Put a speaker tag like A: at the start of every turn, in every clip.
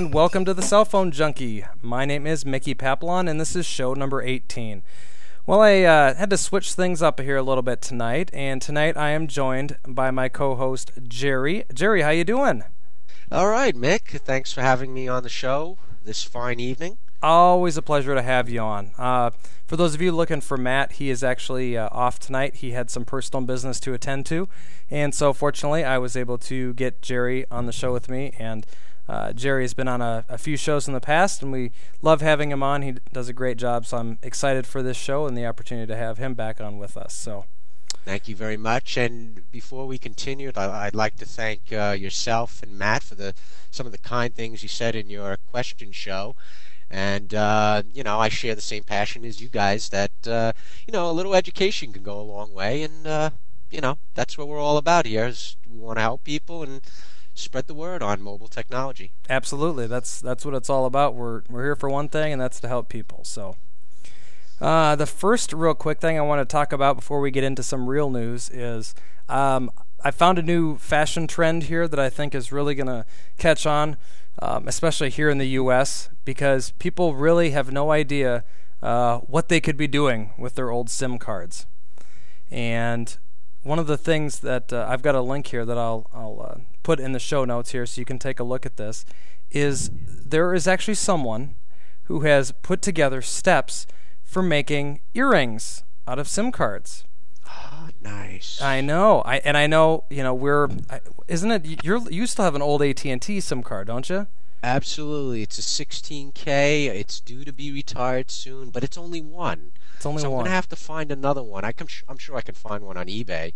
A: and welcome to the Cell Phone Junkie. My name is Mickey Papillon, and this is show number 18. Well, I uh, had to switch things up here a little bit tonight, and tonight I am joined by my co-host Jerry. Jerry, how you doing?
B: All right, Mick. Thanks for having me on the show this fine evening.
A: Always a pleasure to have you on. Uh, for those of you looking for Matt, he is actually uh, off tonight. He had some personal business to attend to, and so fortunately, I was able to get Jerry on the show with me. And uh, Jerry has been on a, a, few shows in the past, and we love having him on. He does a great job, so I'm excited for this show and the opportunity to have him back on with us. So.
B: Thank you very much. And before we continue, I'd like to thank uh, yourself and Matt for the some of the kind things you said in your question show. And uh, you know, I share the same passion as you guys. That uh, you know, a little education can go a long way, and uh, you know, that's what we're all about here. Is we want to help people and spread the word on mobile technology.
A: Absolutely, that's that's what it's all about. We're we're here for one thing, and that's to help people. So. Uh, the first real quick thing I want to talk about before we get into some real news is um, I found a new fashion trend here that I think is really going to catch on um, especially here in the U.S., because people really have no idea uh, what they could be doing with their old SIM cards. And one of the things that uh, I've got a link here that I'll, I'll uh, put in the show notes here so you can take a look at this is there is actually someone who has put together steps for making earrings out of SIM cards.
B: Nice.
A: I know. I and I know. You know, we're. Isn't it? You're you still have an old AT and T SIM card, don't you?
B: Absolutely. It's a 16K. It's due to be retired soon, but it's only one.
A: It's only
B: so
A: one.
B: I'm gonna have to find another one. I can, I'm sure I can find one on eBay,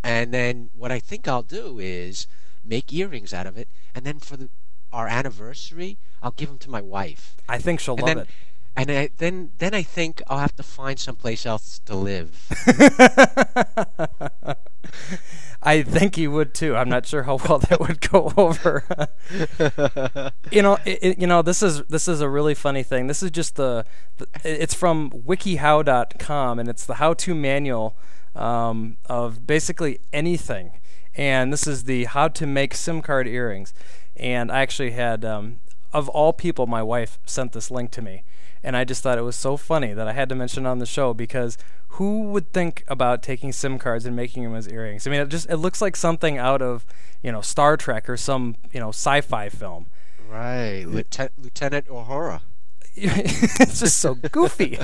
B: and then what I think I'll do is make earrings out of it, and then for the, our anniversary, I'll give them to my wife.
A: I think she'll
B: and
A: love
B: then,
A: it.
B: And I, then, then I think I'll have to find someplace else to live.
A: I think you would too. I'm not sure how well that would go over. you know, it, it, you know, this is this is a really funny thing. This is just the, the it's from WikiHow.com, and it's the how-to manual um, of basically anything. And this is the how to make SIM card earrings. And I actually had, um, of all people, my wife sent this link to me and I just thought it was so funny that I had to mention it on the show because who would think about taking SIM cards and making them as earrings? I mean, it just it looks like something out of you know Star Trek or some you know sci-fi film.
B: Right, Lieutenant, Lieutenant Uhura.
A: it's just so goofy.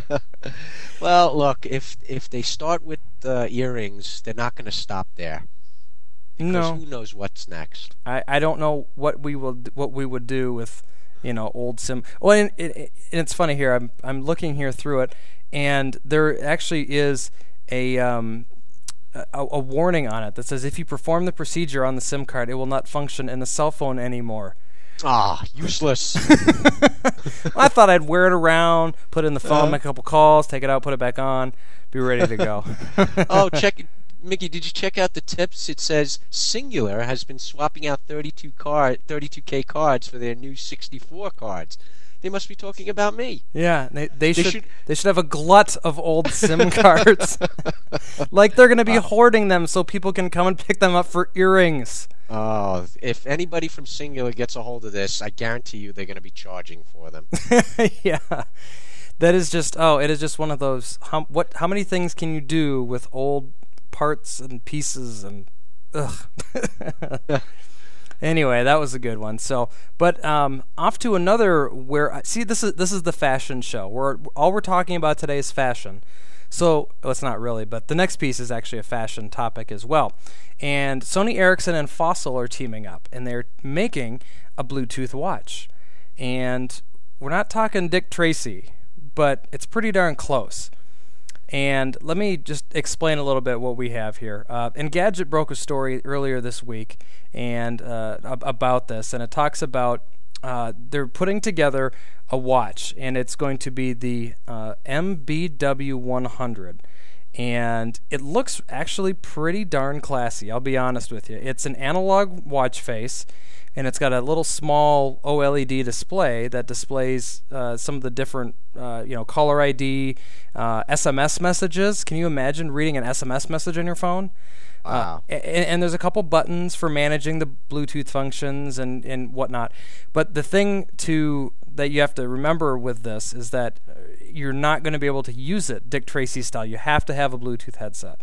B: well, look, if if they start with the earrings, they're not going to stop there. Because
A: no.
B: who knows what's next?
A: I, I don't know what we will what we would do with you know old sim. Well, and, it, it, it's funny here. I'm I'm looking here through it, and there actually is a um, a, a, warning on it that says if you perform the procedure on the SIM card, it will not function in the cell phone anymore.
B: Ah, useless.
A: I thought I'd wear it around, put it in the phone, uh, make a couple calls, take it out, put it back on, be ready to go.
B: oh, check Mickey, did you check out the tips? It says Cingular has been swapping out 32 card, 32k cards for their new 64 cards. They must be talking about me.
A: Yeah, they, they, they should, should, they should have a glut of old SIM cards. like they're going to be uh, hoarding them so people can come and pick them up for earrings.
B: Oh, if anybody from Cingular gets a hold of this, I guarantee you they're going to be charging for them.
A: yeah. That is just oh, it is just one of those. How, what? How many things can you do with old parts and pieces and ugh. anyway, that was a good one. So, but um, off to another where I, see this is this is the fashion show. We're all we're talking about today is fashion. So well, it's not really, but the next piece is actually a fashion topic as well. And Sony Ericsson and Fossil are teaming up, and they're making a Bluetooth watch. And we're not talking Dick Tracy, but it's pretty darn close. And let me just explain a little bit what we have here. Uh, Engadget broke a story earlier this week and uh, about this, and it talks about uh, they're putting together a watch, and it's going to be the uh, MBW 100. And it looks actually pretty darn classy. I'll be honest with you. It's an analog watch face, and it's got a little small OLED display that displays uh, some of the different, uh, you know, caller ID, uh, SMS messages. Can you imagine reading an SMS message on your phone?
B: Wow.
A: Uh, and, and, there's a couple buttons for managing the Bluetooth functions and, and whatnot. But the thing to that you have to remember with this is that uh, you're not going to be able to use it Dick Tracy style. You have to have a Bluetooth headset.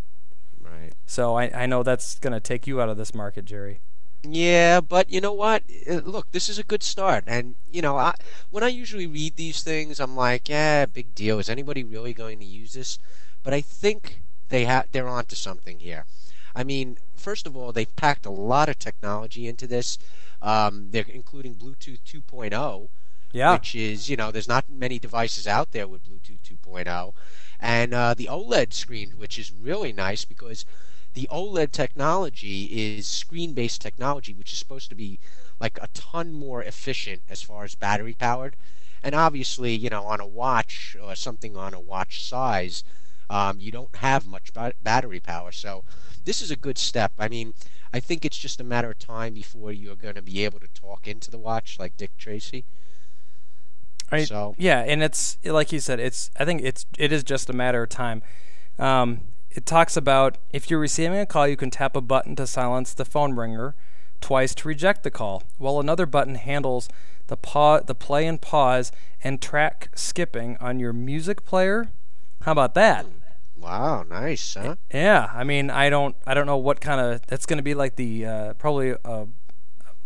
B: Right.
A: So I, I know that's going to take you out of this market, Jerry.
B: Yeah, but you know what? Uh, look, this is a good start, and you know, I, when I usually read these things, I'm like, yeah, big deal. Is anybody really going to use this? But I think they have they're onto something here. I mean, first of all, they've packed a lot of technology into this. Um, they're including Bluetooth 2.0,
A: yeah.
B: which is, you know, there's not many devices out there with Bluetooth 2.0. And uh, the OLED screen, which is really nice because the OLED technology is screen based technology, which is supposed to be like a ton more efficient as far as battery powered. And obviously, you know, on a watch or something on a watch size, um, you don't have much ba- battery power. So this is a good step. I mean, I think it's just a matter of time before you're going to be able to talk into the watch like Dick Tracy.
A: I, so yeah, and it's like you said, it's I think it's it is just a matter of time. Um, it talks about if you're receiving a call, you can tap a button to silence the phone ringer, twice to reject the call, while another button handles the pause, the play and pause, and track skipping on your music player. How about that?
B: Wow, nice, huh?
A: Yeah, I mean, I don't, I don't know what kind of that's going to be like the uh, probably a,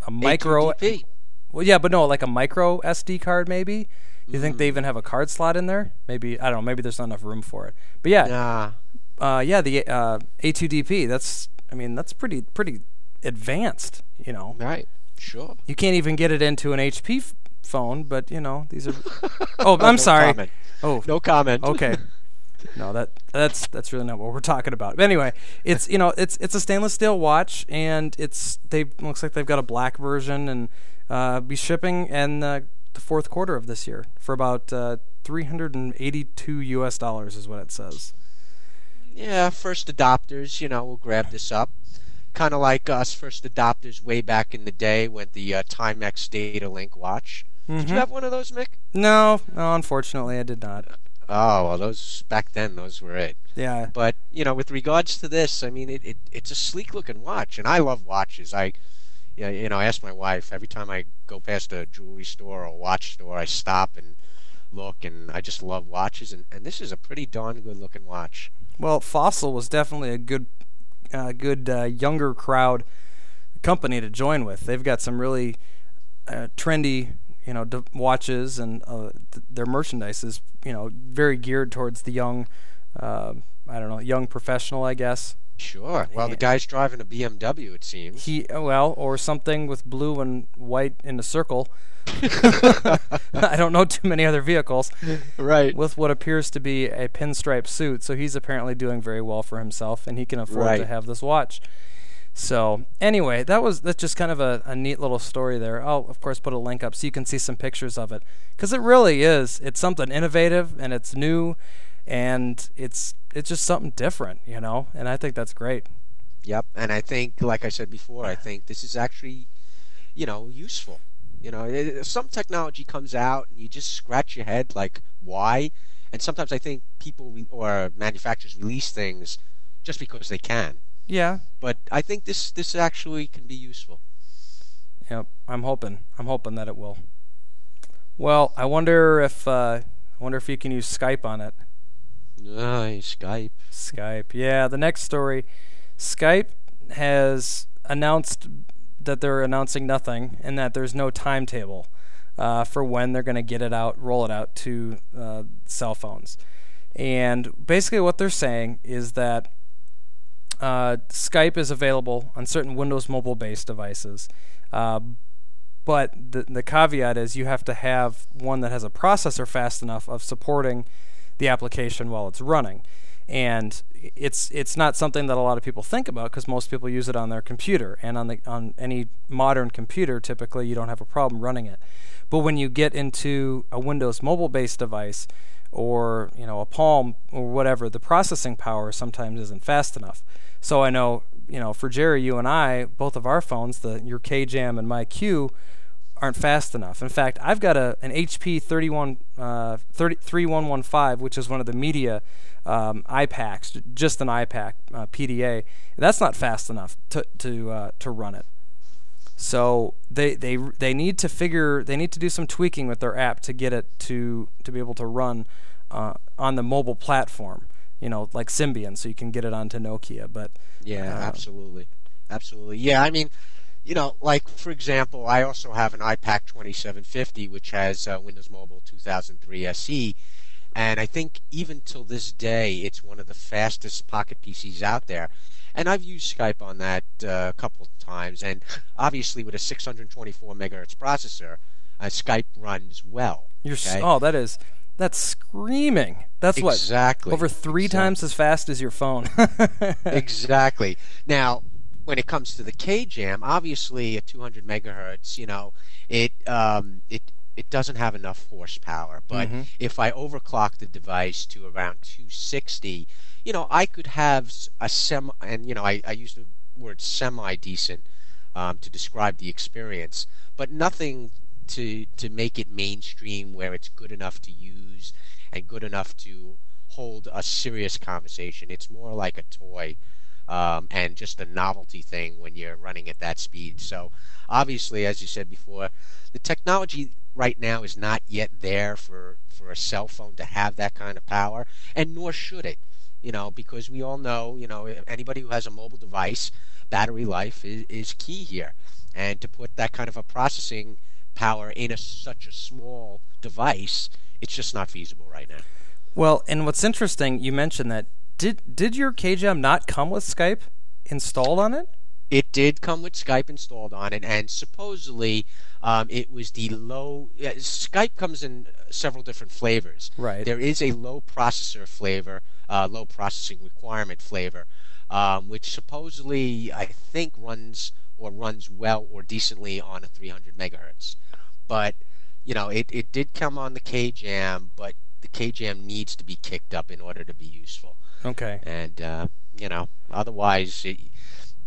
A: a micro.
B: A2DP.
A: Well, yeah, but no, like a micro SD card, maybe. You mm. think they mm. even have a card slot in there? Maybe I don't know. Maybe there's not enough room for it. But yeah,
B: nah.
A: uh, yeah, the uh, A2DP. That's, I mean, that's pretty pretty advanced. You know,
B: right? Sure.
A: You can't even get it into an HP f- phone, but you know, these are. oh, I'm
B: no
A: sorry.
B: Comment.
A: Oh,
B: no comment.
A: Okay. no, that that's that's really not what we're talking about. But anyway, it's you know it's it's a stainless steel watch, and it's they looks like they've got a black version, and uh, be shipping in uh, the fourth quarter of this year for about uh, 382 U.S. dollars, is what it says.
B: Yeah, first adopters, you know, will grab this up. Kind of like us first adopters way back in the day with the uh, Timex Datalink watch. Mm-hmm. Did you mm-hmm. have one of those, Mick?
A: No, no, unfortunately, I did not.
B: Oh well, those back then, those were it.
A: Yeah.
B: But you know, with regards to this, I mean, it, it it's a sleek looking watch, and I love watches. I, you know, I ask my wife every time I go past a jewelry store or a watch store, I stop and look, and I just love watches, and, and this is a pretty darn good looking watch.
A: Well, Fossil was definitely a good, uh, good uh, younger crowd company to join with. They've got some really uh, trendy you know d- watches and uh, th- their merchandise is you know very geared towards the young uh, I don't know young professional I guess.
B: Sure. Well, the guy's driving a BMW, it seems.
A: He well, or something with blue and white in a circle. I don't know too many other vehicles.
B: Right.
A: With what appears to be a pinstripe suit, so he's apparently doing very well for himself, and he can afford
B: right.
A: to have this watch. So anyway, that was that's just kind of a, a neat little story there. I'll of course put a link up so you can see some pictures of it because it really is. It's something innovative and it's new, and it's it's just something different, you know. And I think that's great.
B: Yep, and I think, like I said before, I think this is actually, you know, useful. You know, it, some technology comes out and you just scratch your head like, why? And sometimes I think people re- or manufacturers release things just because they can.
A: Yeah.
B: But I think this this actually can be useful.
A: Yep, I'm hoping. I'm hoping that it will. Well, I wonder if uh, I wonder if you can use Skype on it.
B: Uh, Skype.
A: Skype. Yeah, the next story. Skype has announced that they're announcing nothing and that there's no timetable uh, for when they're going to get it out, roll it out to uh, cell phones. And basically, what they're saying is that uh, Skype is available on certain Windows mobile based devices. Uh, but the, the caveat is you have to have one that has a processor fast enough of supporting the application while it's running. and it's it's not something that a lot of people think about because most people use it on their computer and on the on any modern computer typically you don't have a problem running it but when you get into a Windows mobile based device or you know a Palm or whatever the processing power sometimes isn't fast enough so I know you know for Jerry you and I both of our phones the your KJAM and my Q aren't fast enough. In fact, I've got a an HP 31 uh, 30, 3115, which is one of the media um, iPAQs, just an iPAQ uh, PDA. That's not fast enough to to uh, to run it. So they they they need to figure they need to do some tweaking with their app to get it to to be able to run uh, on the mobile platform. You know, like Symbian, so you can get it onto Nokia. But
B: yeah, uh, absolutely, absolutely. Yeah, I mean you know, like for example, I also have an iPAQ 2750, which has uh, Windows Mobile 2003 SE, and I think even till this day, it's one of the fastest Pocket PCs out there. And I've used Skype on that uh, a couple of times, and obviously with a 624 megahertz processor, uh, Skype runs well.
A: You're okay? oh, that is that's screaming. That's
B: exactly.
A: what exactly over three exactly. times as fast as your phone.
B: exactly. Now, when it comes to the KJAM, obviously at 200 megahertz, you know, it um, it it doesn't have enough horsepower. But mm-hmm. if I overclock the device to around 260, you know, I could have a semi, and you know, I, I use the word semi decent um, to describe the experience, but nothing to to make it mainstream where it's good enough to use and good enough to hold a serious conversation. It's more like a toy um, and just a novelty thing when you're running at that speed. So, obviously, as you said before, the technology right now is not yet there for, for a cell phone to have that kind of power, and nor should it. You know, because we all know, you know, anybody who has a mobile device, battery life is, is key here. And to put that kind of a processing power in a, such a small device, it's just not feasible right now.
A: Well, and what's interesting, you mentioned that did did your KJAM not come with Skype installed on it?
B: It did come with Skype installed on it, and supposedly um, it was the low. Uh, Skype comes in several different flavors.
A: Right.
B: There is a low processor flavor, uh, low processing requirement flavor, um, which supposedly I think runs or runs well or decently on a 300 megahertz. But you know, it, it did come on the KJAM, but the KJAM needs to be kicked up in order to be useful.
A: Okay.
B: And uh, you know, otherwise, it,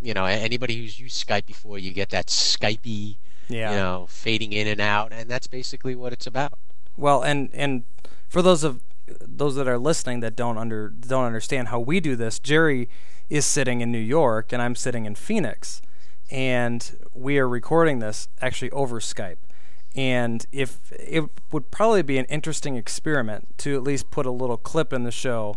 B: you know, anybody who's used Skype before, you get that Skypey, yeah. you know, fading in and out, and that's basically what it's about.
A: Well, and and for those of those that are listening that don't under don't understand how we do this, Jerry is sitting in New York and I'm sitting in Phoenix, and we are recording this actually over Skype. And if it would probably be an interesting experiment to at least put a little clip in the show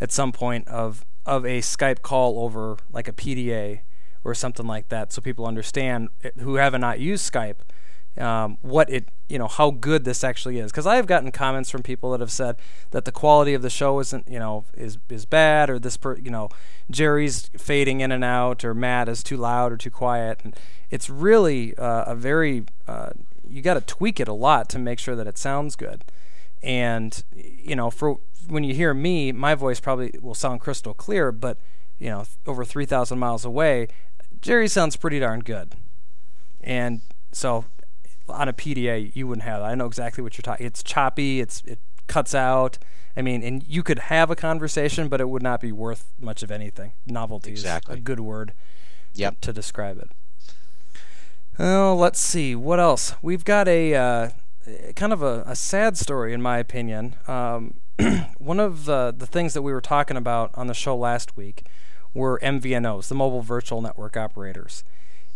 A: at some point of of a Skype call over like a PDA or something like that, so people understand who haven't not used Skype um, what it you know how good this actually is. Because I have gotten comments from people that have said that the quality of the show isn't you know is is bad or this per you know Jerry's fading in and out or Matt is too loud or too quiet and it's really uh, a very uh, you got to tweak it a lot to make sure that it sounds good. And you know for when you hear me, my voice probably will sound crystal clear, but you know, over 3,000 miles away, Jerry sounds pretty darn good. And so on a PDA, you wouldn't have that. I know exactly what you're talking. It's choppy. It's it cuts out. I mean, and you could have a conversation, but it would not be worth much of anything. Novelty
B: exactly.
A: is a good word
B: yep.
A: to, to describe it. Oh, let's see. What else? We've got a uh, kind of a, a, sad story, in my opinion. Um, one of the, the things that we were talking about on the show last week were MVNOs, the mobile virtual network operators.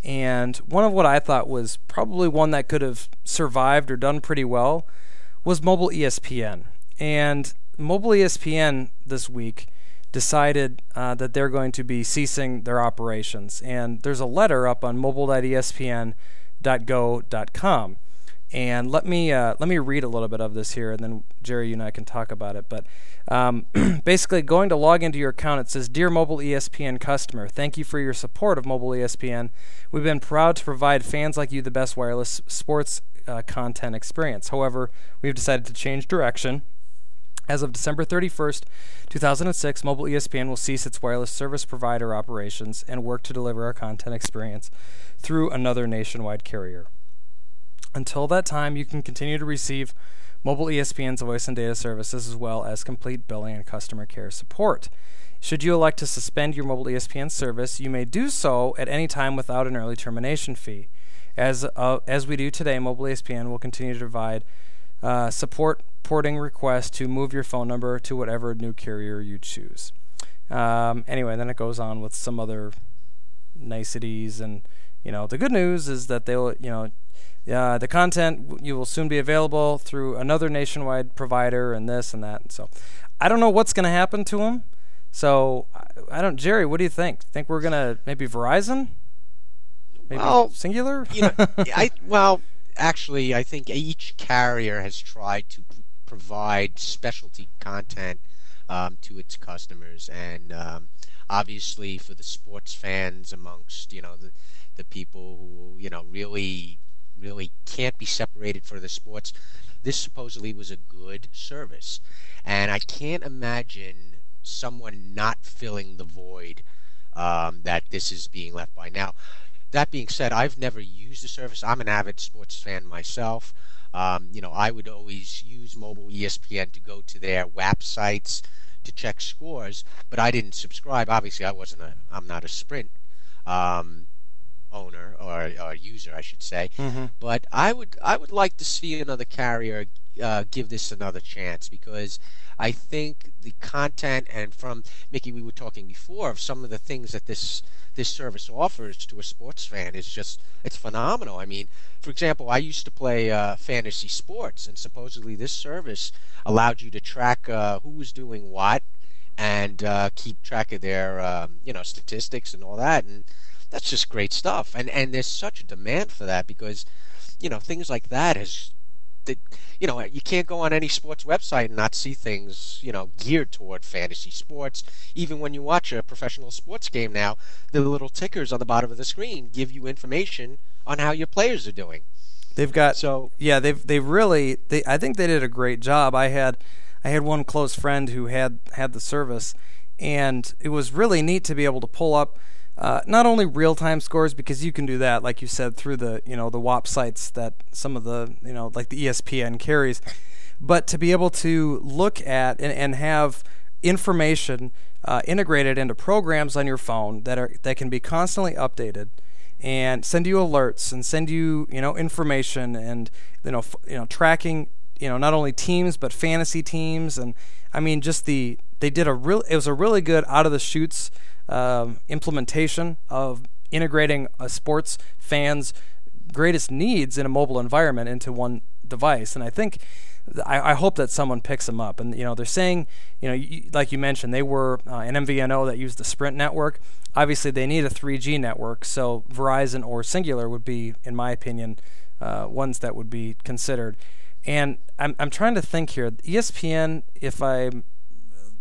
A: And one of what I thought was probably one that could have survived or done pretty well was mobile ESPN. And mobile ESPN this week decided uh, that they're going to be ceasing their operations. And there's a letter up on mobile.espn.go.com. And let me uh, let me read a little bit of this here, and then Jerry, you and I can talk about it. But um, basically, going to log into your account, it says, "Dear Mobile ESPN customer, thank you for your support of Mobile ESPN. We've been proud to provide fans like you the best wireless sports uh, content experience. However, we've decided to change direction." As of December 31st, 2006, Mobile ESPN will cease its wireless service provider operations and work to deliver our content experience through another nationwide carrier. Until that time, you can continue to receive Mobile ESPN's voice and data services as well as complete billing and customer care support. Should you elect to suspend your mobile ESPN service, you may do so at any time without an early termination fee. As, uh, as we do today, Mobile ESPN will continue to provide uh, support porting requests to move your phone number to whatever new carrier you choose. Um, anyway, then it goes on with some other niceties, and you know the good news is that they'll you know uh, the content you will soon be available through another nationwide provider and this and that. And so I don't know what's going to happen to them. So I, I don't, Jerry. What do you think? Think we're going to maybe Verizon? Maybe
B: Well,
A: Cingular?
B: you know, I well, actually, I think each carrier has tried to provide specialty content um, to its customers, and um, obviously for the sports fans amongst you know the the people who you know really really can't be separated for the sports. This supposedly was a good service, and I can't imagine someone not filling the void um, that this is being left by now. That being said, I've never used the service. I'm an avid sports fan myself. Um, you know, I would always use mobile ESPN to go to their WAP websites to check scores, but I didn't subscribe. Obviously, I wasn't a. I'm not a Sprint um, owner or, or user, I should say.
A: Mm-hmm.
B: But I would I would like to see another carrier uh, give this another chance because I think the content and from Mickey, we were talking before of some of the things that this this service offers to a sports fan is just it's phenomenal. I mean, for example, I used to play uh, fantasy sports, and supposedly this service allowed you to track uh, who was doing what and uh, keep track of their um, you know statistics and all that, and that's just great stuff. And and there's such a demand for that because you know things like that has that you know you can't go on any sports website and not see things you know geared toward fantasy sports even when you watch a professional sports game now the little tickers on the bottom of the screen give you information on how your players are doing
A: They've got
B: so
A: yeah they've they really they I think they did a great job. I had I had one close friend who had had the service, and it was really neat to be able to pull up. Uh, not only real-time scores because you can do that, like you said, through the you know the WAP sites that some of the you know like the ESPN carries, but to be able to look at and, and have information uh, integrated into programs on your phone that are that can be constantly updated and send you alerts and send you you know information and you know f- you know tracking you know not only teams but fantasy teams. And I mean just the they did a real it was a really good out of the shoots um, implementation of integrating a sports fans greatest needs in a mobile environment into one device. And I think I, I hope that someone picks them up. And you know they're saying you know like you mentioned they were uh, an MVNO that used the Sprint network. Obviously they need a 3G network so Verizon or Cingular would be in my opinion uh, ones that would be considered. And I'm, I'm trying to think here. ESPN if I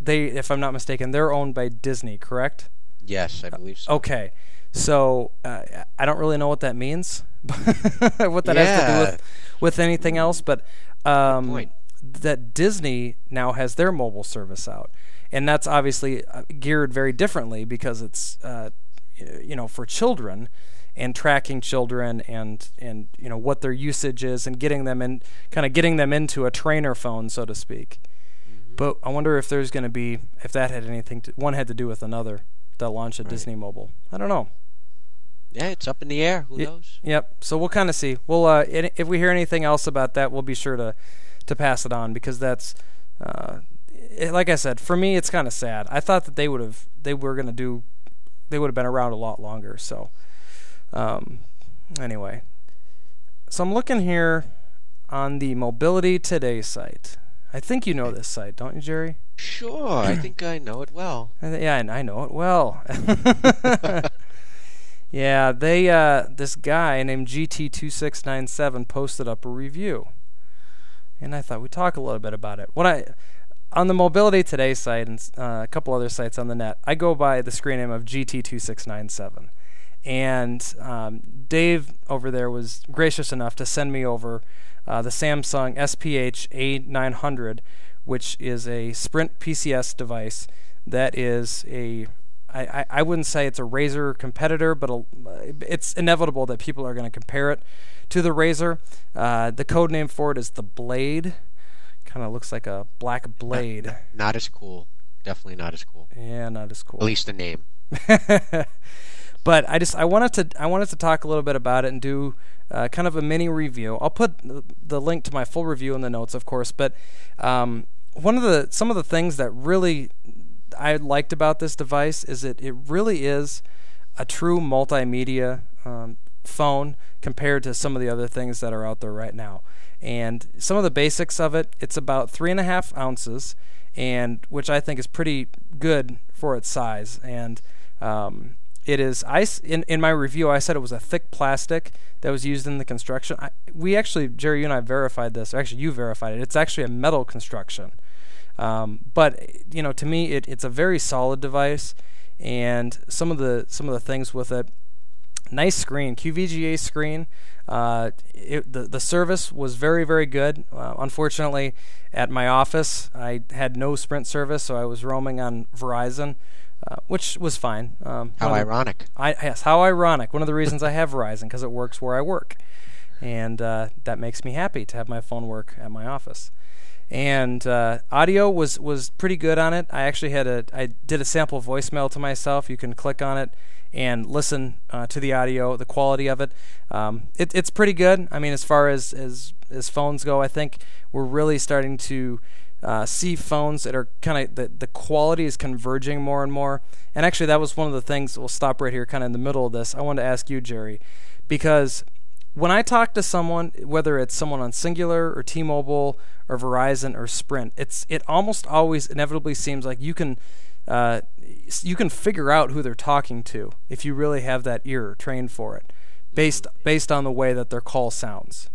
A: they if I'm not mistaken they're owned by Disney correct
B: yes i believe so.
A: Okay, so uh, I don't really know what that means, what that has to do with with anything else, but um, that Disney now has their mobile service out, and that's obviously uh, geared very differently because it's uh, you know for children and tracking children and and you know what their usage is and getting them in kind of getting them into a trainer phone so to speak. But I wonder if there's going to be if that had anything to one had to do with another that launch a
B: Right.
A: Disney Mobile. I don't know.
B: yeah it's up in the air who
A: Ye-
B: knows
A: Yep. So we'll kind of see. We'll uh, if we hear anything else about that, we'll be sure to to pass it on because that's uh, it, like I said. For me, it's kind of sad. I thought that they would have they were going to do they would have been around a lot longer. So um, anyway, so I'm looking here on the Mobility Today site. I think you know this site, don't you, Jerry?
B: Sure i think i know it well
A: Yeah, and I know it well. yeah, they uh, this guy named GT2697 posted up a review, and I thought we'd talk a little bit about it. What I on the Mobility Today site and uh, a couple other sites on the net, I go by the screen name of GT2697, and um, Dave over there was gracious enough to send me over uh, the Samsung SPH A900 which is a Sprint PCS device that is a I, I wouldn't say it's a Razr competitor, but a, it's inevitable that people are going to compare it to the Razr. Uh, the code name for it is the Blade. Kind of looks like a black blade.
B: Not as cool. Definitely not as cool.
A: Yeah, not as cool.
B: At least the name.
A: but I just I wanted to I wanted to talk a little bit about it and do uh, kind of a mini review. I'll put the link to my full review in the notes, of course. But um, one of the some of the things that really I liked about this device is that it really is a true multimedia um, phone compared to some of the other things that are out there right now. And some of the basics of it, it's about three and a half ounces, and which I think is pretty good for its size. And um, it is I in in my review I said it was a thick plastic that was used in the construction. I, we actually Jerry you and I verified this. Actually, you verified it. It's actually a metal construction. Um, but you know, to me, it, it's a very solid device, and some of the some of the things with it. Nice screen, QVGA screen. Uh, it, the the service was very very good. Uh, unfortunately, at my office, I had no Sprint service, so I was roaming on Verizon. Uh, which was fine.
B: Um, how ironic.
A: I, yes, how ironic. One of the reasons I have Verizon because it works where I work, and uh, that makes me happy to have my phone work at my office and uh, audio was was pretty good on it. I actually had a I did a sample voicemail to myself. You can click on it and listen uh, to the audio, the quality of it. Um, it. It's pretty good. I mean, as far as as as phones go, I think we're really starting to uh, see phones that are kind of the the quality is converging more and more. And actually, that was one of the things. We'll stop right here, kind of in the middle of this. I wanted to ask you, Jerry, because when I talk to someone, whether it's someone on Cingular or T-Mobile or Verizon or Sprint, it's it almost always inevitably seems like you can uh, you can figure out who they're talking to if you really have that ear trained for it, based based on the way that their call sounds.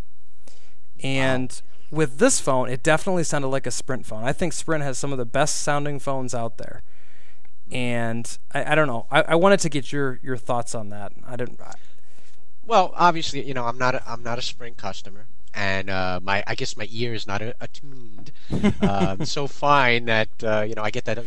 A: And. With this phone, it definitely sounded like a Sprint phone. I think Sprint has some of the best sounding phones out there. And I, I don't know. I, I wanted to get your, your thoughts on that. I didn't. I,
B: well, obviously, you know, I'm not a, I'm not a Sprint customer, and uh, my I guess my ear is not attuned uh, so fine that uh, you know I get that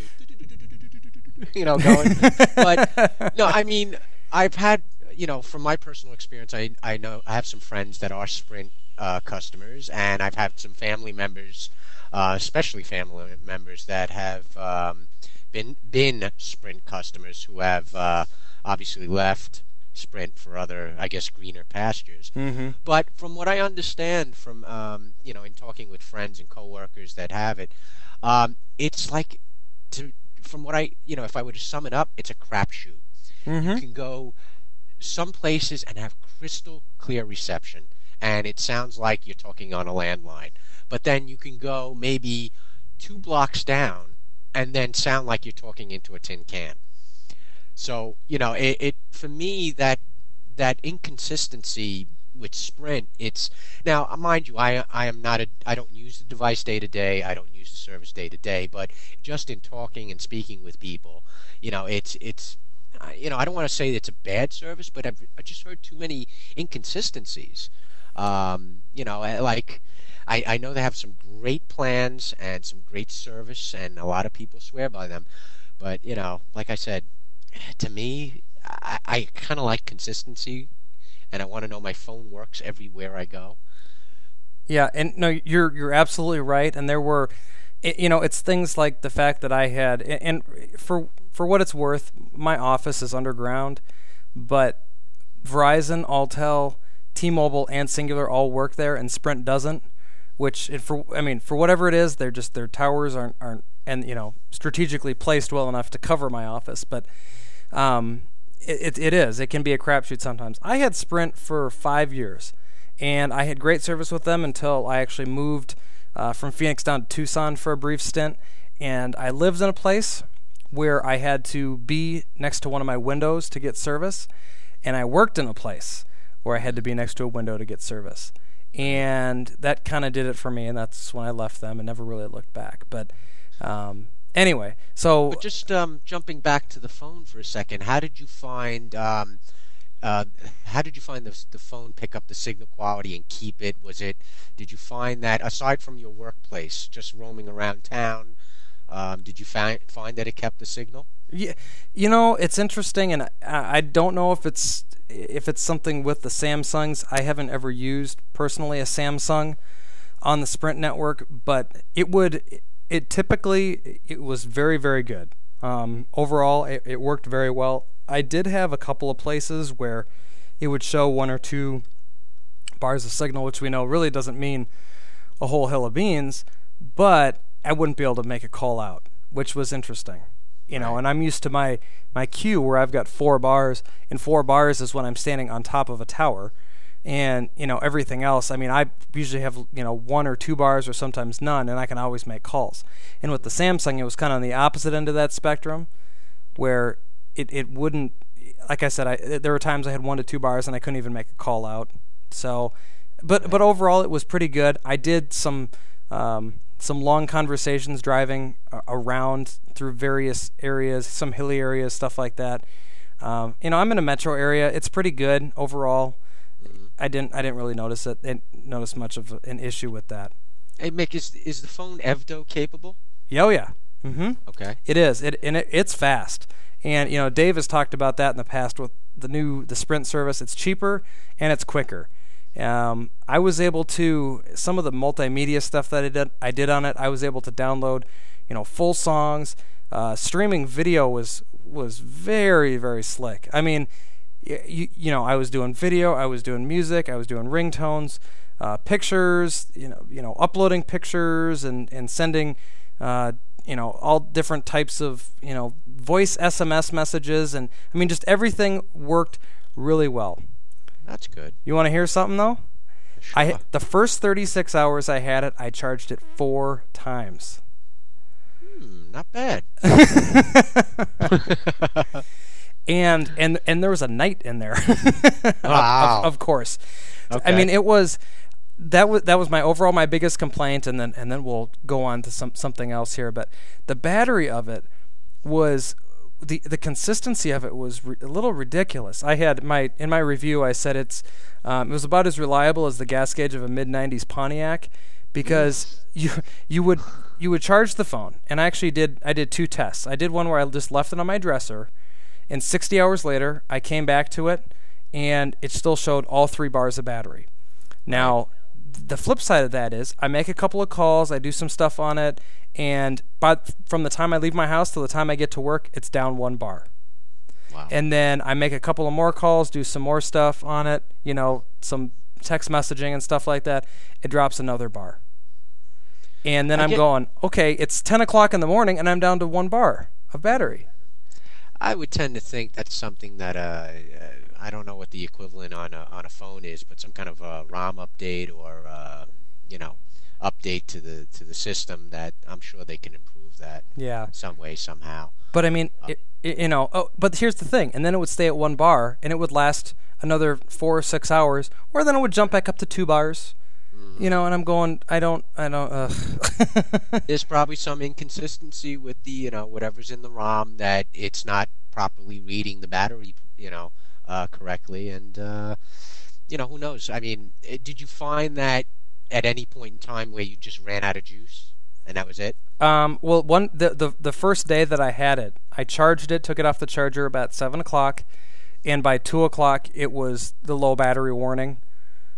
B: you know going. but no, I mean I've had you know from my personal experience, I I know I have some friends that are Sprint uh, customers, and I've had some family members, uh, especially family members that have um, been been Sprint customers who have uh, obviously left sprint for other, I guess, greener pastures.
A: Mm-hmm.
B: But from what I understand from, um, you know, in talking with friends and coworkers that have it, um, it's like, to, from what I, you know, if I were to sum it up, it's a crapshoot.
A: Mm-hmm.
B: You can go some places and have crystal clear reception, and it sounds like you're talking on a landline. But then you can go maybe two blocks down and then sound like you're talking into a tin can. So you know, it, it for me that that inconsistency with Sprint, it's now uh, mind you, I I am not a I don't use the device day to day, I don't use the service day to day, but just in talking and speaking with people, you know, it's it's uh, you know I don't want to say it's a bad service, but I've I just heard too many inconsistencies. Um, you know, like. I, I know they have some great plans and some great service, and a lot of people swear by them. But you know, like I said, to me, I, I kind of like consistency, and I want to know my phone works everywhere I go.
A: Yeah, and no, you're you're absolutely right. And there were, you know, it's things like the fact that I had, and for for what it's worth, my office is underground, but Verizon, Alltel, T-Mobile, and Cingular all work there, and Sprint doesn't. Which, for I mean, for whatever it is, they're just their towers aren't aren't and you know strategically placed well enough to cover my office, but um, it, it is. It can be a crapshoot sometimes. I had Sprint for five years, and I had great service with them until I actually moved uh, from Phoenix down to Tucson for a brief stint. And I lived in a place where I had to be next to one of my windows to get service, and I worked in a place where I had to be next to a window to get service. And that kind of did it for me, and that's when I left them and never really looked back. But um, Anyway, so
B: but just um, jumping back to the phone for a second, how did you find? Um, uh, how did you find the, the phone pick up the signal quality and keep it? Was it? Did you find that aside from your workplace, just roaming around town, um, did you find find that it kept the signal?
A: Yeah, you know it's interesting, and I, I don't know if it's if it's something with the Samsungs. I haven't ever used personally a Samsung on the Sprint network, but it would it typically it was very very good. Um, overall, it, it worked very well. I did have a couple of places where it would show one or two bars of signal, which we know really doesn't mean a whole hill of beans, but I wouldn't be able to make a call out, which was interesting. You know,
B: Right.
A: and I'm used to my my Q where I've got four bars, and four bars is when I'm standing on top of a tower, and you know everything else. I mean, I usually have you know one or two bars, or sometimes none, and I can always make calls. And with the Samsung, it was kind of on the opposite end of that spectrum, where it, it wouldn't like I said I there were times I had one to two bars and I couldn't even make a call out so but but overall it was pretty good I did some um, some long conversations driving around through various areas some hilly areas stuff like that um, you know I'm in a metro area it's pretty good overall I didn't I didn't really notice it and notice much of an issue with that
B: Hey, Mick, is is the phone EV-DO capable?
A: yeah oh yeah mm-hmm
B: Okay.
A: It is. It and it, it's fast. And you know, Dave has talked about that in the past with the new the Sprint service. It's cheaper and it's quicker. Um, I was able to some of the multimedia stuff that I did I did on it. I was able to download, you know, full songs. Uh, streaming video was was very very slick. I mean, you, you know, I was doing video, I was doing music, I was doing ringtones, uh, pictures, you know, you know, uploading pictures and and sending, uh, you know, all different types of you know voice SMS messages, and I mean, just everything worked really well.
B: That's good.
A: You want to hear something though?
B: Sure.
A: I the first 36 hours I had it, I charged it four times.
B: Hmm, not bad.
A: and and and there was a night in there. Of-
B: Wow.
A: of, of course. I mean, it was that was that was my overall my biggest complaint, and then and then we'll go on to some something else here. But the battery of it was the the consistency of it was re- a little ridiculous. I had my in my review I said it's um, it was about as reliable as the gas gauge of a mid '90s Pontiac because you you would you would charge the phone, and I actually did I did two tests. I did one where I just left it on my dresser, and 60 hours later I came back to it, and it still showed all three bars of battery. Now, the flip side of that is I make a couple of calls, I do some stuff on it, and but from the time I leave my house to the time I get to work, it's down one bar.
B: wow.
A: And then I make a couple of more calls, do some more stuff on it, you know, some text messaging and stuff like that. It drops another bar. And then
B: I
A: I'm
B: get-
A: going, okay, it's 10 o'clock in the morning and I'm down to one bar of battery.
B: I would tend to think that's something that uh, uh, I don't know what the equivalent on a, on a phone is, but some kind of a ROM update or uh, you know update to the to the system that I'm sure they can improve that
A: Yeah.
B: some way somehow.
A: But I mean, it, it, you know, oh, but here's the thing. And then it would stay at one bar and it would last another four or six hours, or then it would jump back up to two bars. You know, and I'm going, I don't, I don't, ugh.
B: There's probably some inconsistency with the you know whatever's in the ROM that it's not properly reading the battery you know uh, correctly, and uh, you know who knows. I mean, eh, did you find that at any point in time where you just ran out of juice and that was it?
A: Um, well, one the, the the first day that I had it, I charged it, took it off the charger about seven o'clock, and by two o'clock it was the low battery warning.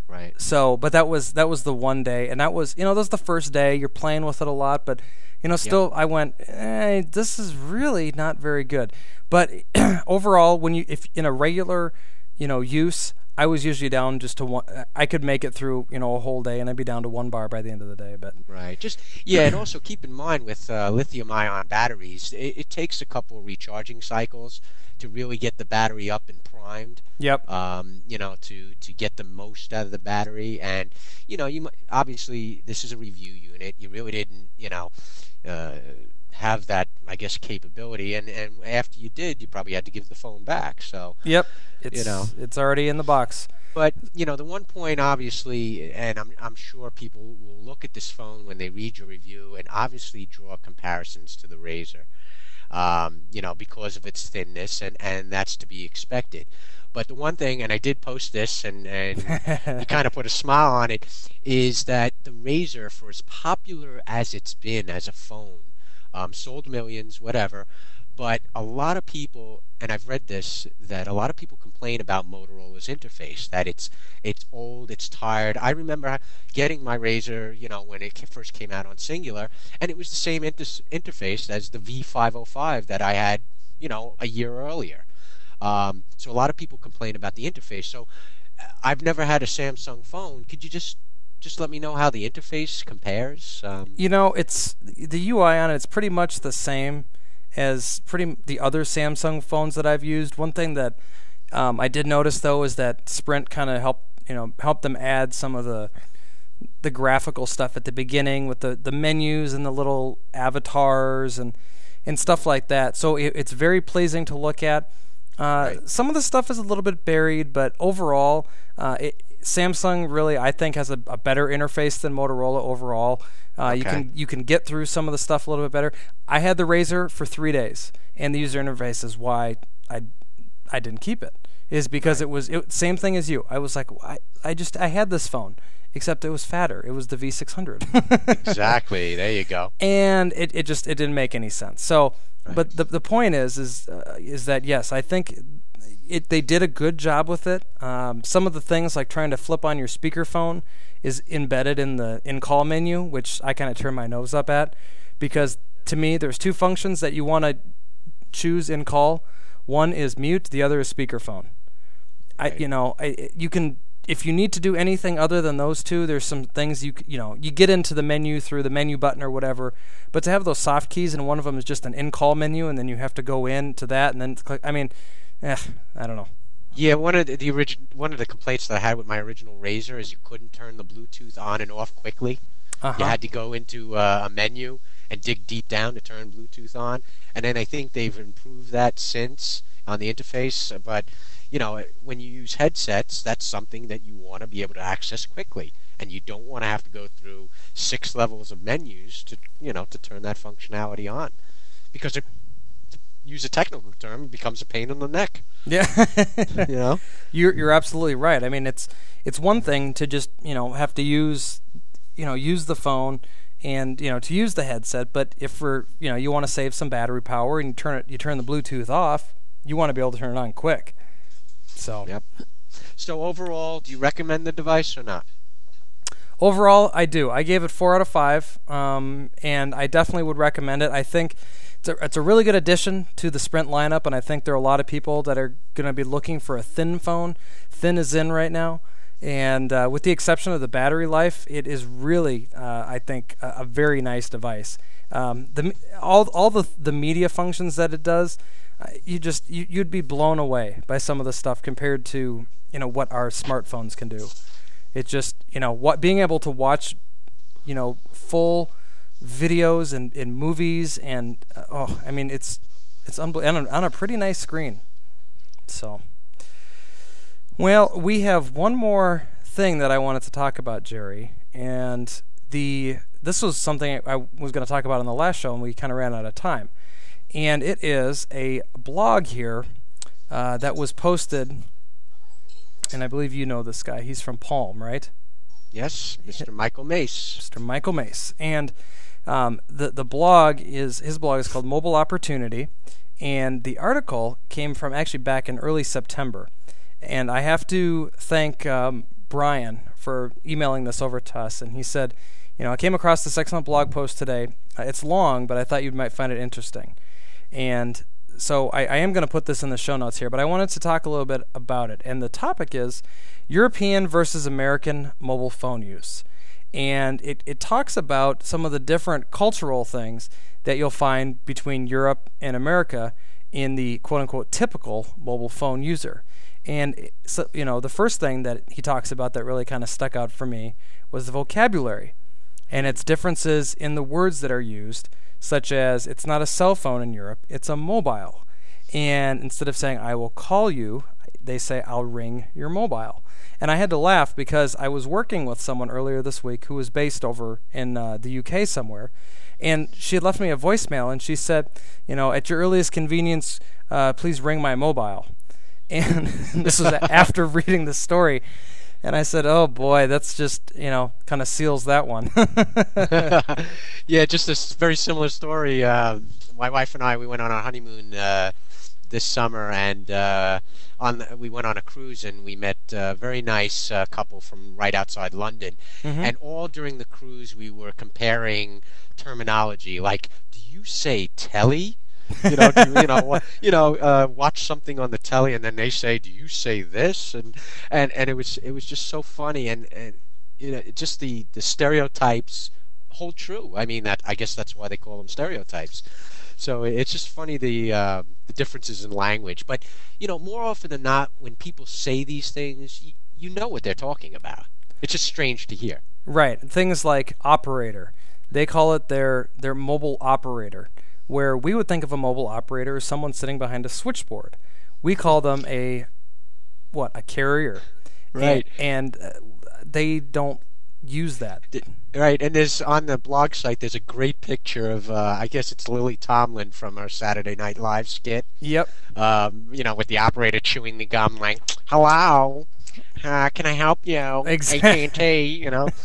B: Right.
A: So, but that was that was the one day, and that was you know that was the first day. You're playing with it a lot, but you know still I went, eh, this is really not very good. But overall, when you if in a regular you know use, I was usually down just to one. I could make it through you know a whole day, and I'd be down to one bar by the end of the day. But
B: Right. Just yeah, and also keep in mind with uh, lithium-ion batteries, it, it takes a couple of recharging cycles to really get the battery up and primed.
A: yep,
B: Um, you know, to to get the most out of the battery, and you know, you obviously this is a review unit. You really didn't, you know. Uh, have that, I guess, capability, and, and after you did, you probably had to give the phone back. So,
A: yep, it's
B: know.
A: it's already in the box.
B: but you know, the one point, obviously, and I'm I'm sure people will look at this phone when they read your review, and obviously draw comparisons to the Razr. Um, you know, because of its thinness, and and that's to be expected. But the one thing, and I did post this, and, and you kind of put a smile on it, is that the Razr, for as popular as it's been as a phone, um, sold millions, whatever, but a lot of people, and I've read this, that a lot of people complain about Motorola's interface, that it's it's old, it's tired. I remember getting my Razr, you know, when it first came out on Cingular, and it was the same inter- interface as the V505 that I had, you know, a year earlier. Um, so a lot of people complain about the interface. So uh, I've never had a Samsung phone. Could you just just let me know how the interface compares? Um,
A: you know, it's the UI on it. It's pretty much the same as pretty the other Samsung phones that I've used. One thing that um, I did notice though is that Sprint kind of helped you know helped them add some of the the graphical stuff at the beginning with the, the menus and the little avatars and and stuff like that. So it, it's very pleasing to look at. Uh, right. Some of the stuff is a little bit buried, but overall, uh, it, Samsung really I think has a, a, better interface than Motorola overall. Uh, okay. You can you can get through some of the stuff a little bit better. I had the Razr for three days, and the user interface is why I I didn't keep it. Is because right. it was it, same thing as you. I was like I, I just I had this phone except it was fatter. It was the V600.
B: exactly. There you go.
A: And it, it just it didn't make any sense. So, right. but the the point is is uh, is that yes, I think it they did a good job with it. Um, some of the things like trying to flip on your speakerphone is embedded in the in call menu, which I kind of turn my nose up at because to me there's two functions that you want to choose in call. One is mute, the other is speakerphone. I you know I, you can if you need to do anything other than those two, there's some things you you know you get into the menu through the menu button or whatever. But to have those soft keys and one of them is just an in-call menu, and then you have to go in to that and then click. I mean, eh, I don't know.
B: Yeah, one of the, the origin, one of the complaints that I had with my original Razr is you couldn't turn the Bluetooth on and off quickly. Uh-huh. You had to go into uh, a menu and dig deep down to turn Bluetooth on. And then I think they've improved that since on the interface. But you know, eh, when you use headsets, that's something that you want to be able to access quickly, and you don't want to have to go through six levels of menus to you know to turn that functionality on, because it use a technical term, it becomes a pain in the neck.
A: Yeah,
B: you know,
A: you're you're absolutely right. I mean, it's it's one thing to just you know have to use you know use the phone and you know to use the headset, but if for you know you want to save some battery power and you turn it you turn the Bluetooth off, you want to be able to turn it on quick. So
B: yep. So overall, do you recommend the device or not?
A: Overall, I do. I gave it four out of five, um, and I definitely would recommend it. I think it's a, it's a really good addition to the Sprint lineup, and I think there are a lot of people that are going to be looking for a thin phone. Thin is in right now, and uh, with the exception of the battery life, it is really, uh, I think, a, a, very nice device. Um, the all all the the media functions that it does, uh, you just you, you'd be blown away by some of the stuff compared to you know what our smartphones can do. It just you know what being able to watch, you know, full videos and, and movies and uh, oh, I mean it's it's unbelievable on, on a pretty nice screen. So, well, we have one more thing that I wanted to talk about, Jerry, and the this was something I was going to talk about on the last show, and we kind of ran out of time. And it is a blog here uh, that was posted, and I believe you know this guy. He's from Palm, right?
B: Yes, Mr. Michael Mace.
A: Mr. Michael Mace, and um, the the blog is his blog is called Mobile Opportunity, and the article came from actually back in early September, and I have to thank um, Brian for emailing this over to us, and he said, you know, I came across this excellent blog post today. Uh, it's long, but I thought you might find it interesting, and so I, I am going to put this in the show notes here, but I wanted to talk a little bit about it, and the topic is European versus American mobile phone use and it, it talks about some of the different cultural things that you'll find between Europe and America in the quote unquote typical mobile phone user. And so, you know, the first thing that he talks about that really kind of stuck out for me was the vocabulary and its differences in the words that are used, such as it's not a cell phone in Europe, it's a mobile. And instead of saying I will call you, they say I'll ring your mobile. And I had to laugh because I was working with someone earlier this week who was based over in uh, the UK somewhere. And she had left me a voicemail and she said, you know, at your earliest convenience, uh, please ring my mobile. And this was after reading the story. And I said, "Oh boy, that's just you know kind of seals that one."
B: yeah, just a very similar story. Uh, my wife and I we went on our honeymoon uh, this summer, and uh, on we went on a cruise, and we met a very nice uh, couple from right outside London.
A: Mm-hmm.
B: And all during the cruise, we were comparing terminology. Like, do you say telly? You know, do, you know, you know, uh, watch something on the telly, and then they say, "Do you say this?" and and and it was it was just so funny, and and you know, just the the stereotypes hold true. I mean, that I guess that's why they call them stereotypes. So it's just funny the uh, the differences in language, but you know, more often than not, when people say these things, you, you know what they're talking about. It's just strange to hear.
A: Right. Things like operator. They call it their their mobile operator where we would think of a mobile operator as someone sitting behind a switchboard. We call them a what a carrier,
B: right?
A: And, and uh, they don't use that.
B: Right, and there's on the blog site. There's a great picture of uh, I guess it's Lily Tomlin from our Saturday Night Live skit.
A: Yep.
B: Um, you know, with the operator chewing the gum, like, "Hello, uh, can I help you?"
A: Exactly.
B: AT&T, you know.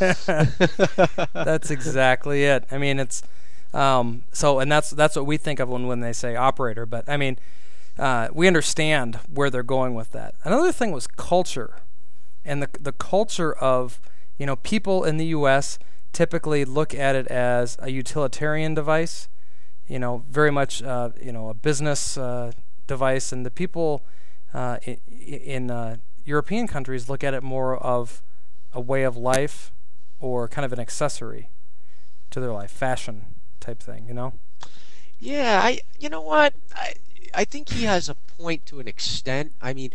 A: That's exactly it. I mean, it's um, so, and that's that's what we think of when when they say operator. But I mean, uh, we understand where they're going with that. Another thing was culture, and the the culture of you know people in the U.S. typically look at it as a utilitarian device, you know, very much uh, you know a business uh, device, and the people uh, in, in uh, European countries look at it more of a way of life or kind of an accessory to their life, fashion type thing, you know?
B: Yeah, I you know what? I I think he has a point to an extent. I mean,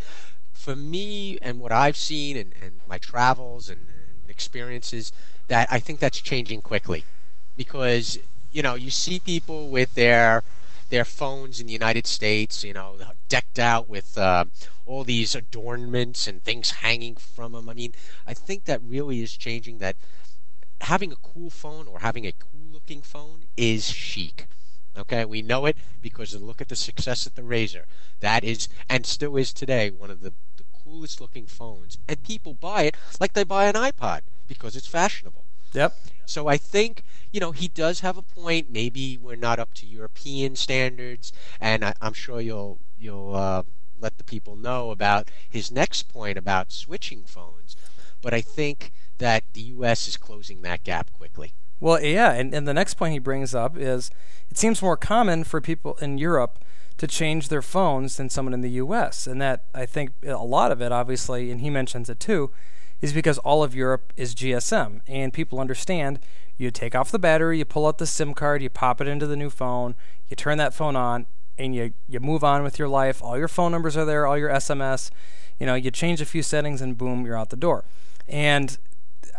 B: for me and what I've seen and, and my travels and, and experiences, that I think that's changing quickly. Because, you know, you see people with their their phones in the United States, you know, decked out with uh, all these adornments and things hanging from them. I mean, I think that really is changing. That having a cool phone or having a cool looking phone is chic. Okay, we know it because look at the success at the Razr. That is, and still is today, one of the, the coolest looking phones. And people buy it like they buy an iPod because it's fashionable.
A: Yep.
B: So I think you know he does have a point. Maybe we're not up to European standards, and I, am sure you'll you'll uh, let the people know about his next point about switching phones. But I think that the U.S. is closing that gap quickly.
A: Well, yeah, and, and the next point he brings up is it seems more common for people in Europe to change their phones than someone in the U.S. And that I think a lot of it, obviously, and he mentions it too, is because all of Europe is GSM, and people understand. You take off the battery, you pull out the SIM card, you pop it into the new phone, you turn that phone on, and you you move on with your life. All your phone numbers are there, all your SMS. You know, you change a few settings, and boom, you're out the door. And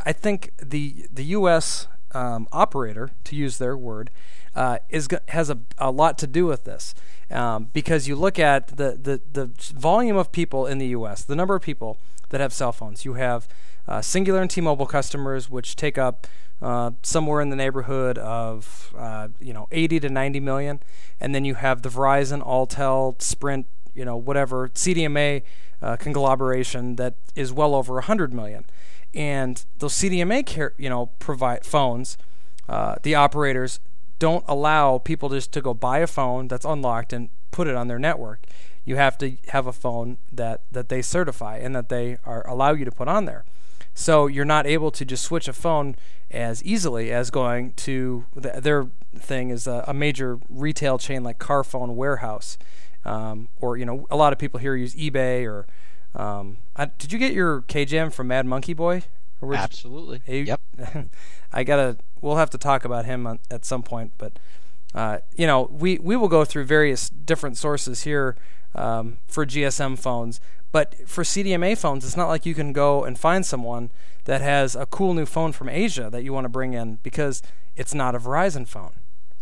A: I think the the U.S um, operator, to use their word, uh, is has a, a lot to do with this. Um, because you look at the, the, the volume of people in the U.S., the number of people that have cell phones. You have uh, Cingular and T-Mobile customers, which take up uh, somewhere in the neighborhood of uh, you know 80 to 90 million, and then you have the Verizon, Alltel, Sprint, you know whatever CDMA uh, conglomeration that is well over 100 million and those CDMA care, you know provide phones. Uh, the operators don't allow people just to go buy a phone that's unlocked and put it on their network. You have to have a phone that that they certify and that they are allow you to put on there. So you're not able to just switch a phone as easily as going to the, their thing is a, a, major retail chain like Carphone Warehouse, um, or you know a lot of people here use eBay or um, I, did you get your KJM from Mad Monkey Boy?
B: Absolutely.
A: You,
B: yep.
A: I gotta. We'll have to talk about him on, at some point, but uh, you know, we we will go through various different sources here um, for GSM phones, but for CDMA phones, it's not like you can go and find someone that has a cool new phone from Asia that you want to bring in because it's not a Verizon phone.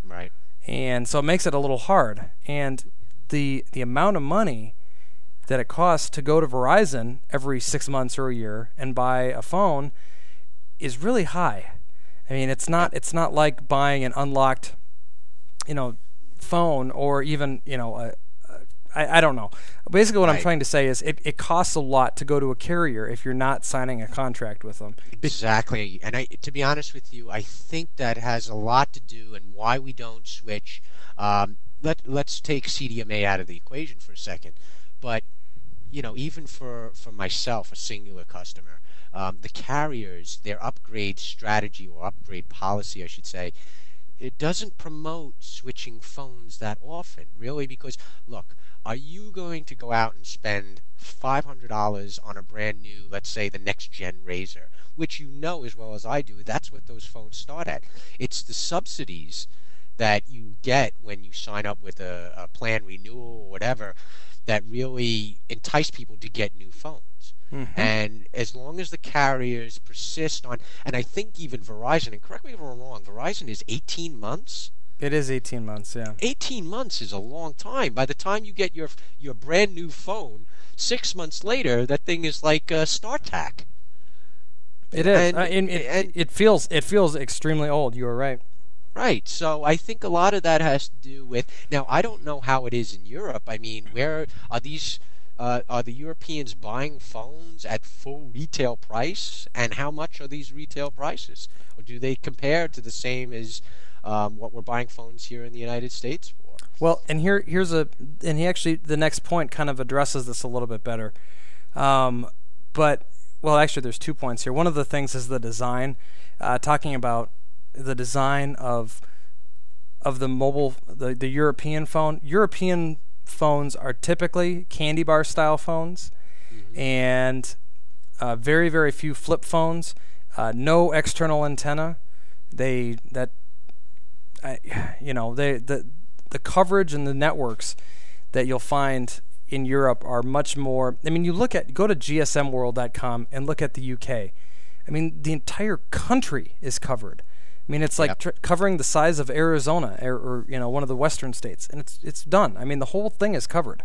B: Right.
A: And so it makes it a little hard. And the the amount of money that it costs to go to Verizon every six months or a year and buy a phone is really high. I mean, it's not it's not like buying an unlocked, you know, phone or even you know a, I, I don't know. Basically, what I'm trying to say is it, it costs a lot to go to a carrier if you're not signing a contract with them.
B: Exactly. And I, to be honest with you, I think that has a lot to do and why we don't switch. Um, let let's take CDMA out of the equation for a second. But you know, even for for myself, a Cingular customer, um, the carriers, their upgrade strategy or upgrade policy, I should say, it doesn't promote switching phones that often, really, because look, are you going to go out and spend $500 on a brand new, let's say, the next gen Razr, which you know as well as I do, that's what those phones start at. It's the subsidies that you get when you sign up with a, a plan renewal or whatever that really entice people to get new phones. And as long as the carriers persist on, and I think even Verizon, and correct me if I'm wrong, Verizon is 18 months.
A: It is 18 months, yeah.
B: 18 months is a long time. By the time you get your your brand new phone, six months later, that thing is like uh, StarTAC.
A: It is.
B: And-
A: uh, it,
B: and-
A: it feels it feels extremely old. You are right.
B: Right. So I think a lot of that has to do with. Now I don't know how it is in Europe. I mean, where are these? Uh, are the Europeans buying phones at full retail price? And how much are these retail prices? Or do they compare to the same as um, what we're buying phones here in the United States for?
A: Well, and here here's a and he actually the next point kind of addresses this a little bit better. Um, but well, actually, there's two points here. One of the things is the design, uh, talking about the design of of the mobile the, the European phone. European phones are typically candy bar style phones, and uh, very very few flip phones. Uh, no external antenna. They that I, you know they the the coverage and the networks that you'll find in Europe are much more. I mean, you look at go to gsmworld.com and look at the UK. I mean, the entire country is covered. I mean, it's like
B: Yep.
A: tr- covering the size of Arizona or, or you know one of the western states, and it's it's done. I mean, the whole thing is covered.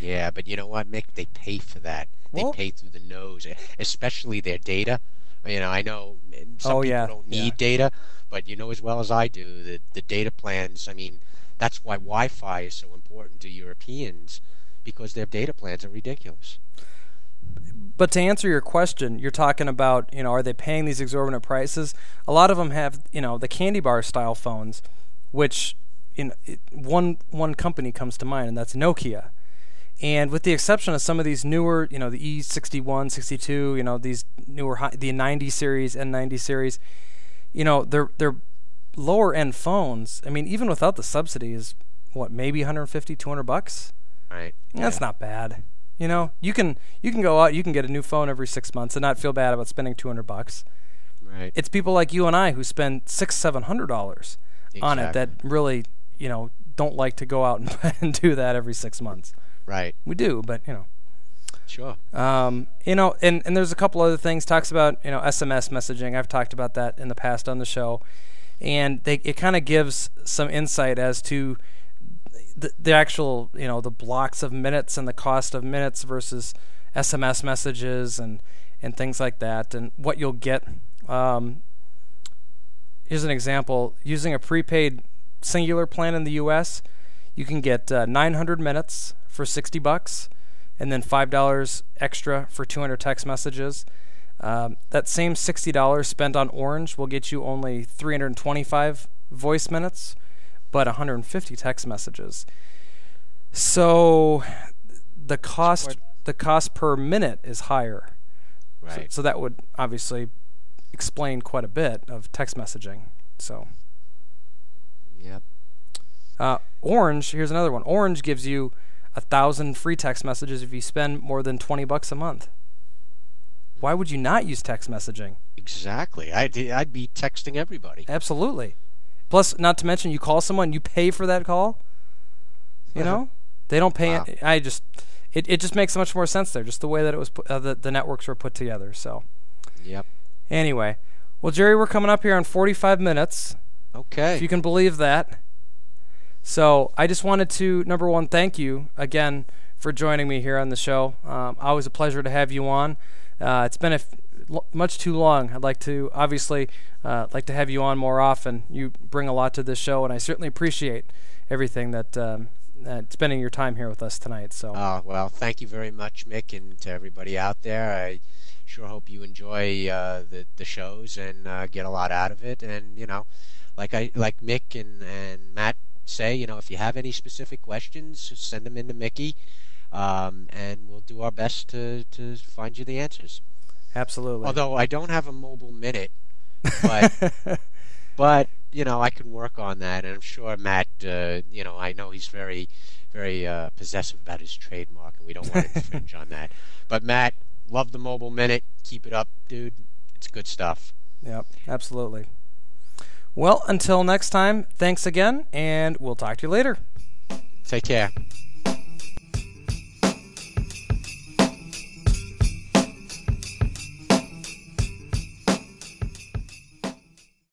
B: Yeah, but you know what, Mick? They pay for that. They
A: Well-
B: pay through the nose, especially their data. You know, I know some
A: Oh,
B: people
A: yeah,
B: don't
A: yeah.
B: need data, but you know as well as I do that the data plans. I mean, that's why Wi-Fi is so important to Europeans because their data plans are ridiculous.
A: But to answer your question, you're talking about, you know, are they paying these exorbitant prices? A lot of them have, you know, the candy bar style phones, which in it, one one company comes to mind, and that's Nokia. And with the exception of some of these newer, you know, the E E61, 62, you know, these newer the 90 series, and 90 series, you know, they're they're lower end phones. I mean, even without the subsidies, what maybe 150, 200 bucks?
B: Right?
A: That's
B: Yeah.
A: not bad. You know, you can you can go out, you can get a new phone every six months and not feel bad about spending two hundred bucks.
B: right.
A: It's people like you and I who spend six, seven hundred dollars on it that really, you know, don't like to go out and, and do that every six months.
B: Right.
A: We do, but you know,
B: Sure.
A: um, you know, and and there's a couple other things. Talks about you know SMS messaging. I've talked about that in the past on the show, and they it kind of gives some insight as to the, the actual you know the blocks of minutes and the cost of minutes versus SMS messages and and things like that, and what you'll get. Um, here's an example: using a prepaid Cingular plan in the U.S., you can get uh, 900 minutes for 60 bucks, and then five dollars extra for 200 text messages. Um, that same $60 spent on Orange will get you only 325 voice minutes, but 150 text messages. So the cost the cost per minute is higher. So,
B: Right.
A: so that would obviously explain quite a bit of text messaging. So
B: Yep.
A: uh, Orange, here's another one. Orange gives you a thousand free text messages if you spend more than 20 bucks a month. Why would you not use text messaging?
B: Exactly. I'd, I'd be texting everybody.
A: Absolutely. Plus, not to mention, you call someone, you pay for that call. You know, they don't pay.
B: Wow.
A: I just, it, it just makes so much more sense there, just the way that it was, put, uh, the the networks were put together. So
B: Yep.
A: anyway, well, Jerry, we're coming up here on 45 minutes.
B: Okay.
A: if you can believe that. So I just wanted to number one thank you again for joining me here on the show. Um, always a pleasure to have you on. Uh, it's been a f- much too long. I'd like to obviously uh, like to have you on more often. You bring a lot to this show, and I certainly appreciate everything that um, uh, spending your time here with us tonight. So.
B: Uh, well, thank you very much, Mick, and to everybody out there. I sure hope you enjoy uh, the the shows and uh, get a lot out of it. And you know, like I like Mick and and Matt say, you know, if you have any specific questions, send them in to Mickey, um, and we'll do our best to to find you the answers.
A: Absolutely.
B: Although I don't have a mobile minute, but but you know I can work on that, and I'm sure Matt. Uh, you know, I know he's very very uh, possessive about his trademark, and we don't want to infringe on that. But Matt, love the mobile minute. Keep it up, dude. It's good stuff.
A: Yep, absolutely. Well, until next time, thanks again, and we'll talk to you later.
B: Take care.